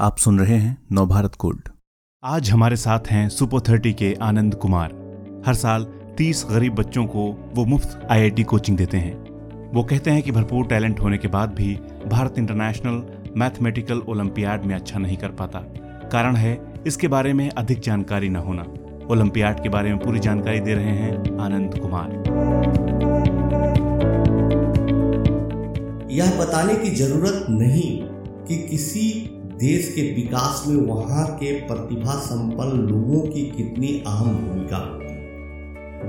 आप सुन रहे हैं नवभारत गोल्ड आज हमारे साथ हैं सुपर थर्टी के आनंद कुमार। हर साल तीस गरीब बच्चों को वो मुफ़्त आईआईटी कोचिंग देते हैं। वो कहते हैं कि भरपूर टैलेंट होने के बाद भी भारत इंटरनेशनल मैथमेटिकल ओलंपियाड में अच्छा नहीं कर पाता। कारण है इसके बारे में अधिक जानकारी न होना। ओलंपियाड के बारे में पूरी जानकारी दे रहे हैं आनंद कुमार। यह बताने की ज़रूरत नहीं कि किसी देश के विकास में वहाँ के प्रतिभा संपन्न लोगों की कितनी अहम भूमिका होती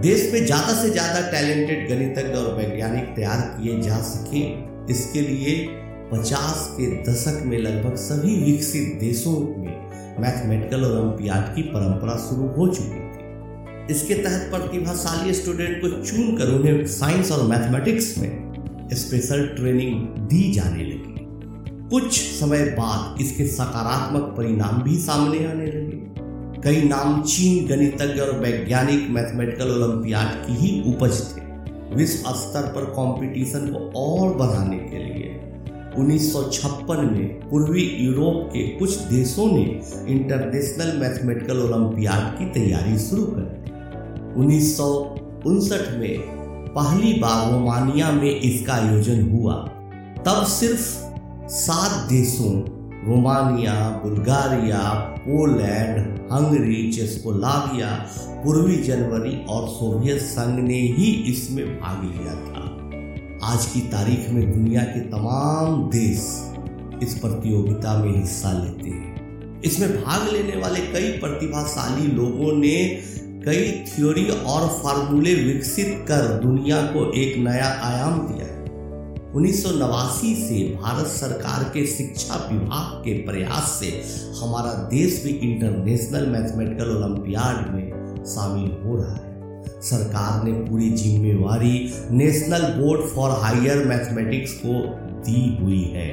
देश में ज़्यादा से ज़्यादा टैलेंटेड गणितज्ञ और वैज्ञानिक तैयार किए जा सके, इसके लिए 50 के दशक में लगभग सभी विकसित देशों में मैथमेटिकल ओलंपियाड की परंपरा शुरू हो चुकी थी। इसके तहत प्रतिभाशाली स्टूडेंट को चुनकर उन्हें साइंस और मैथमेटिक्स में स्पेशल ट्रेनिंग दी जाने लगी। कुछ समय बाद इसके सकारात्मक परिणाम भी सामने आने लगे। कई नामचीन गणितज्ञ और वैज्ञानिक मैथमेटिकल ओलंपियाड की ही उपज थे। विश्व स्तर पर कंपटीशन को और बढ़ाने के लिए। 1956 में पूर्वी यूरोप के कुछ देशों ने इंटरनेशनल मैथमेटिकल ओलंपियाड की तैयारी शुरू कर दी। उन्नीस में पहली बार रोमानिया में इसका आयोजन हुआ। तब सिर्फ़ सात देशों, रोमानिया, बुल्गारिया, पोलैंड, हंगरी चेस्कोलाविया पूर्वी जनवरी और सोवियत संघ ने ही इसमें भाग लिया था। आज की तारीख में दुनिया के तमाम देश इस प्रतियोगिता में हिस्सा लेते हैं। इसमें भाग लेने वाले कई प्रतिभाशाली लोगों ने कई थ्योरी और फार्मूले विकसित कर दुनिया को एक नया आयाम दिया उन्नीस सौ नवासी से भारत सरकार के शिक्षा विभाग के प्रयास से हमारा देश भी इंटरनेशनल मैथमेटिकल ओलंपियाड में शामिल हो रहा है। सरकार ने पूरी जिम्मेवारी national board for higher mathematics को दी हुई है।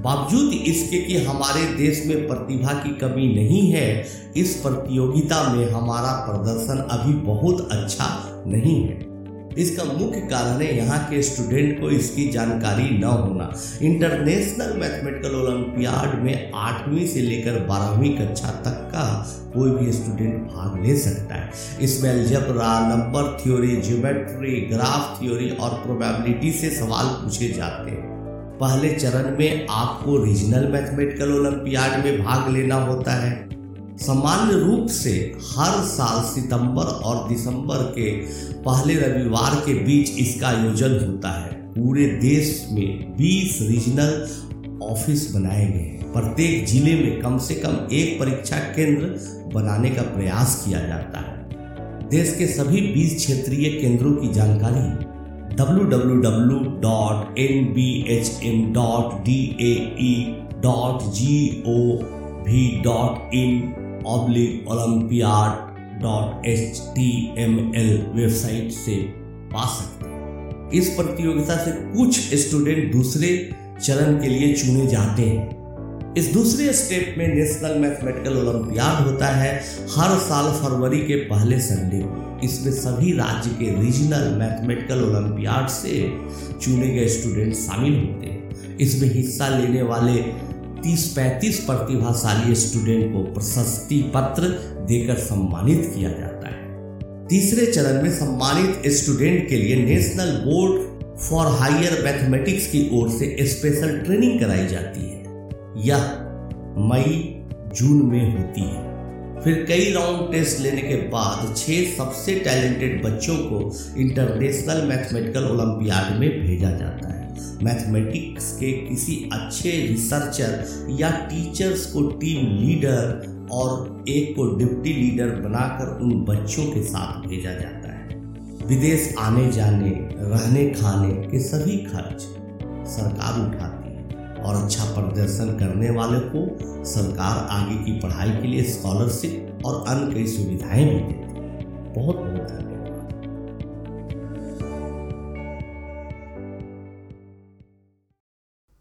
बावजूद इसके कि हमारे देश में प्रतिभा की कमी नहीं है, इस प्रतियोगिता में हमारा प्रदर्शन अभी बहुत अच्छा नहीं है। इसका मुख्य कारण है यहाँ के स्टूडेंट को इसकी जानकारी न होना। इंटरनेशनल मैथमेटिकल ओलंपियाड में आठवीं से लेकर बारहवीं कक्षा तक का कोई भी स्टूडेंट भाग ले सकता है। इसमें algebra, number theory, geometry, graph theory और प्रोबेबिलिटी से सवाल पूछे जाते हैं। पहले चरण में आपको रीजनल मैथमेटिकल ओलंपियाड में भाग लेना होता है। सामान्य रूप से हर साल सितंबर और दिसंबर के पहले रविवार के बीच इसका आयोजन होता है। पूरे देश में 20 रीजनल ऑफ़िस बनाए गए हैं। प्रत्येक ज़िले में कम से कम एक परीक्षा केंद्र बनाने का प्रयास किया जाता है। देश के सभी 20 क्षेत्रीय केंद्रों की जानकारी www.nbhem.dae.gov.in oblique olympiad dot H T M L website से पा सकते हैं। इस प्रतियोगिता से कुछ स्टूडेंट दूसरे चरण के लिए चुने जाते हैं। इस दूसरे स्टेप में नेशनल मैथमेटिकल ओलंपियाड होता है हर साल फरवरी के पहले संडे इसमें सभी राज्य के रीजनल मैथमेटिकल ओलंपियाड से चुने गए स्टूडेंट शामिल होते हैं। इसमें हिस्सा लेने वाले तीस पैंतीस प्रतिभाशाली स्टूडेंट को प्रशस्ति पत्र देकर सम्मानित किया जाता है। तीसरे चरण में सम्मानित स्टूडेंट के लिए national board for higher mathematics की ओर से स्पेशल ट्रेनिंग कराई जाती है। यह मई, जून में होती है। फिर कई राउंड टेस्ट लेने के बाद छह सबसे टैलेंटेड बच्चों को इंटरनेशनल मैथमेटिकल ओलंपियाड में भेजा जाता है। मैथमेटिक्स के किसी अच्छे रिसर्चर या टीचर्स को टीम लीडर और एक को डिप्टी लीडर बनाकर उन बच्चों के साथ भेजा जाता है। विदेश आने जाने रहने खाने के सभी खर्च सरकार उठाती और अच्छा प्रदर्शन करने वाले को सरकार आगे की पढ़ाई के लिए स्कॉलरशिप और अन्य कई सुविधाएँ भी देती है। बहुत बहुत धन्यवाद।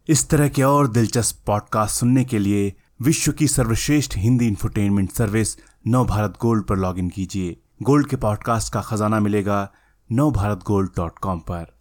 इस तरह के और दिलचस्प पॉडकास्ट सुनने के लिए विश्व की सर्वश्रेष्ठ Hindi infotainment service Nav Bharat gold पर लॉगिन कीजिए। गोल्ड के पॉडकास्ट का खजाना मिलेगा नव भारत गोल्ड डॉट कॉम पर।